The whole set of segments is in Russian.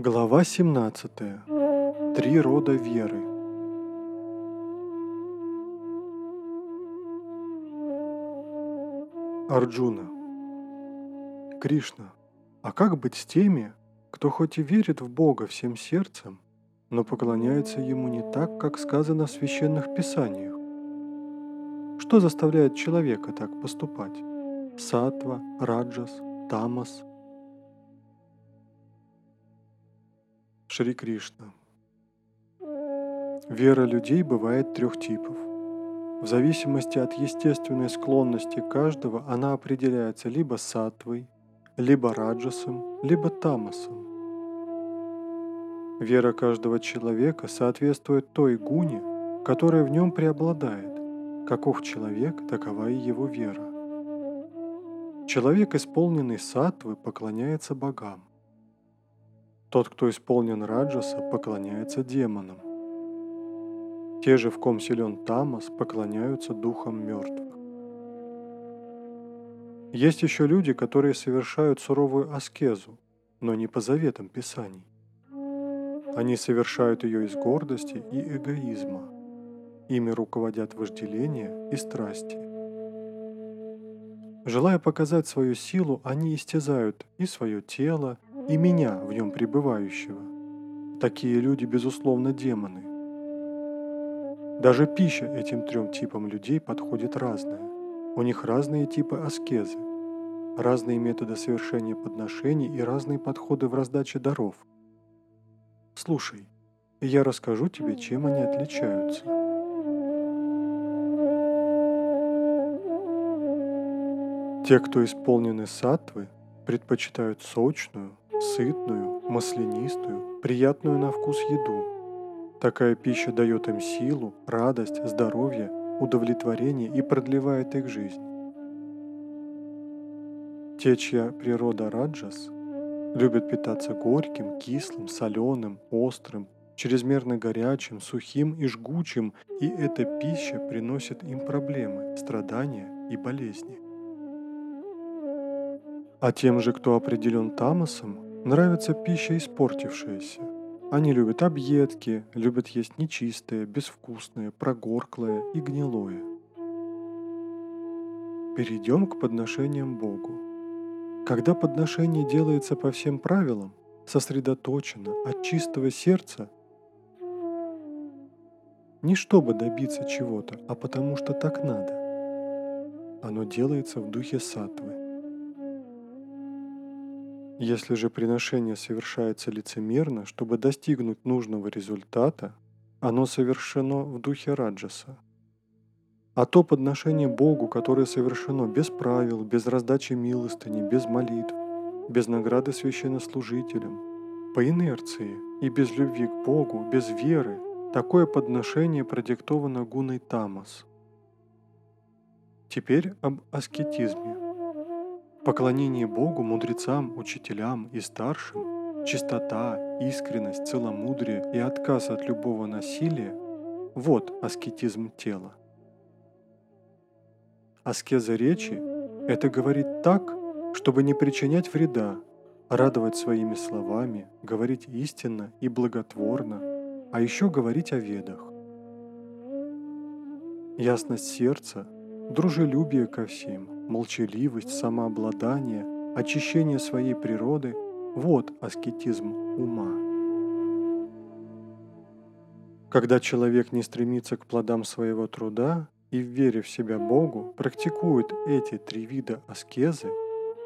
Глава 17. Три рода веры. Арджуна. Кришна, а как быть с теми, кто хоть и верит в Бога всем сердцем, но поклоняется Ему не так, как сказано в священных писаниях? Что заставляет человека так поступать? Сатва, Раджас, Тамас – Шри Кришна. Вера людей бывает трех типов. В зависимости от естественной склонности каждого она определяется либо сатвой, либо раджасом, либо тамасом. Вера каждого человека соответствует той гуне, которая в нем преобладает. Каков человек, такова и его вера. Человек, исполненный сатвы, поклоняется богам. Тот, кто исполнен раджаса, поклоняется демонам. Те же, в ком силен тамас, поклоняются духам мертвых. Есть еще люди, которые совершают суровую аскезу, но не по заветам Писаний. Они совершают ее из гордости и эгоизма. Ими руководят вожделение и страсти. Желая показать свою силу, они истязают и свое тело, и меня в нем пребывающего. Такие люди, безусловно, демоны. Даже пища этим трем типам людей подходит разная. У них разные типы аскезы, разные методы совершения подношений и разные подходы в раздаче даров. Слушай, я расскажу тебе, чем они отличаются. Те, кто исполнены сатвы, предпочитают сочную, сытную, маслянистую, приятную на вкус еду. Такая пища дает им силу, радость, здоровье, удовлетворение и продлевает их жизнь. Те, чья природа раджас, любят питаться горьким, кислым, соленым, острым, чрезмерно горячим, сухим и жгучим, и эта пища приносит им проблемы, страдания и болезни. А тем же, кто определен тамасом, Нравится пища испортившаяся. Они любят объедки, любят есть нечистое, безвкусное, прогорклое и гнилое. Перейдем к подношениям Богу. Когда подношение делается по всем правилам, сосредоточено, от чистого сердца, не чтобы добиться чего-то, а потому что так надо. Оно делается в духе сатвы. Если же приношение совершается лицемерно, чтобы достигнуть нужного результата, оно совершено в духе раджаса. А то подношение Богу, которое совершено без правил, без раздачи милостыни, без молитв, без награды священнослужителям, по инерции и без любви к Богу, без веры, такое подношение продиктовано гуной тамас. Теперь об аскетизме. Поклонение Богу, мудрецам, учителям и старшим, чистота, искренность, целомудрие и отказ от любого насилия – вот аскетизм тела. Аскеза речи – это говорить так, чтобы не причинять вреда, радовать своими словами, говорить истинно и благотворно, а еще говорить о ведах. Ясность сердца, дружелюбие ко всем – молчаливость, самообладание, очищение своей природы – вот аскетизм ума. Когда человек не стремится к плодам своего труда и, веря в себя Богу, практикует эти три вида аскезы,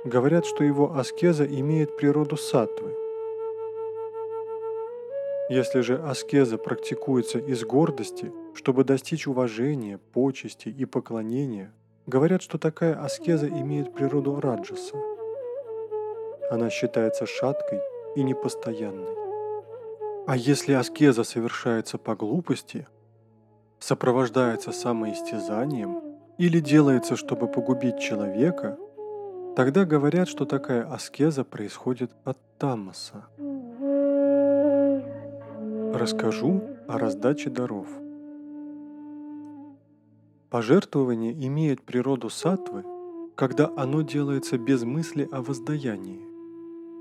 говорят, что его аскеза имеет природу сатвы. Если же аскеза практикуется из гордости, чтобы достичь уважения, почести и поклонения, Говорят, что такая аскеза имеет природу раджаса. Она считается шаткой и непостоянной. А если аскеза совершается по глупости, сопровождается самоистязанием или делается, чтобы погубить человека, тогда говорят, что такая аскеза происходит от тамаса. Расскажу о раздаче даров – Пожертвование имеет природу сатвы, когда оно делается без мысли о воздаянии.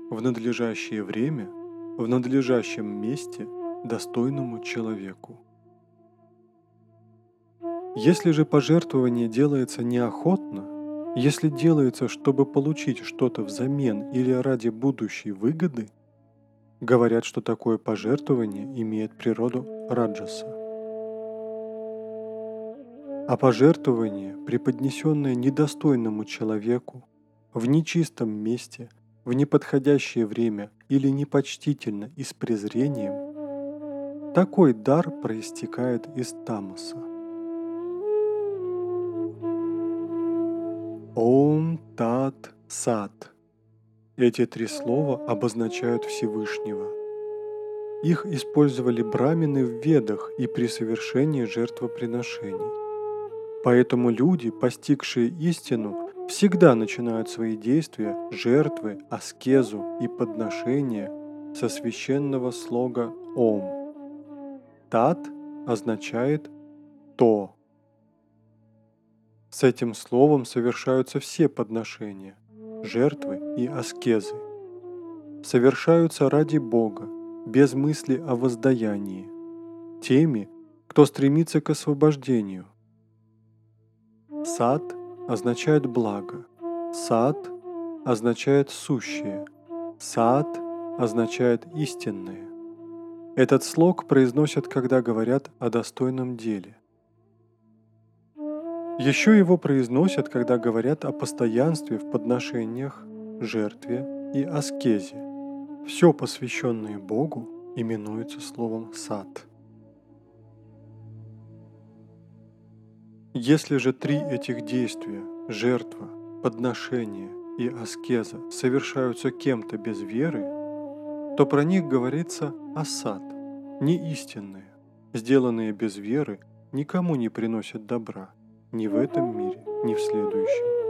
В надлежащее время в надлежащем месте достойному человеку. Если же пожертвование делается неохотно, если делается, чтобы получить что-то взамен или ради будущей выгоды, говорят, что такое пожертвование имеет природу раджаса. А пожертвование, преподнесенное недостойному человеку, в нечистом месте, в неподходящее время или непочтительно и с презрением, такой дар проистекает из тамаса. Ом Тат Сат. Эти три слова обозначают Всевышнего. Их использовали брамины в ведах и при совершении жертвоприношений. Поэтому люди, постигшие истину, всегда начинают свои действия, жертвы, аскезу и подношения со священного слога «Ом». «Тат» означает «то», с этим словом совершаются все подношения, жертвы и аскезы. Совершаются ради Бога, без мысли о воздаянии, теми, кто стремится к освобождению. Сад означает благо, сад означает сущее, сад означает истинное. Этот слог произносят, когда говорят о достойном деле. Еще его произносят, когда говорят о постоянстве в подношениях, жертве и аскезе. Все посвященное Богу именуется словом «сад». Если же три этих действия – жертва, подношение и аскеза – совершаются кем-то без веры, то про них говорится «асад», не истинные, сделанные без веры, никому не приносят добра – ни в этом мире, ни в следующем.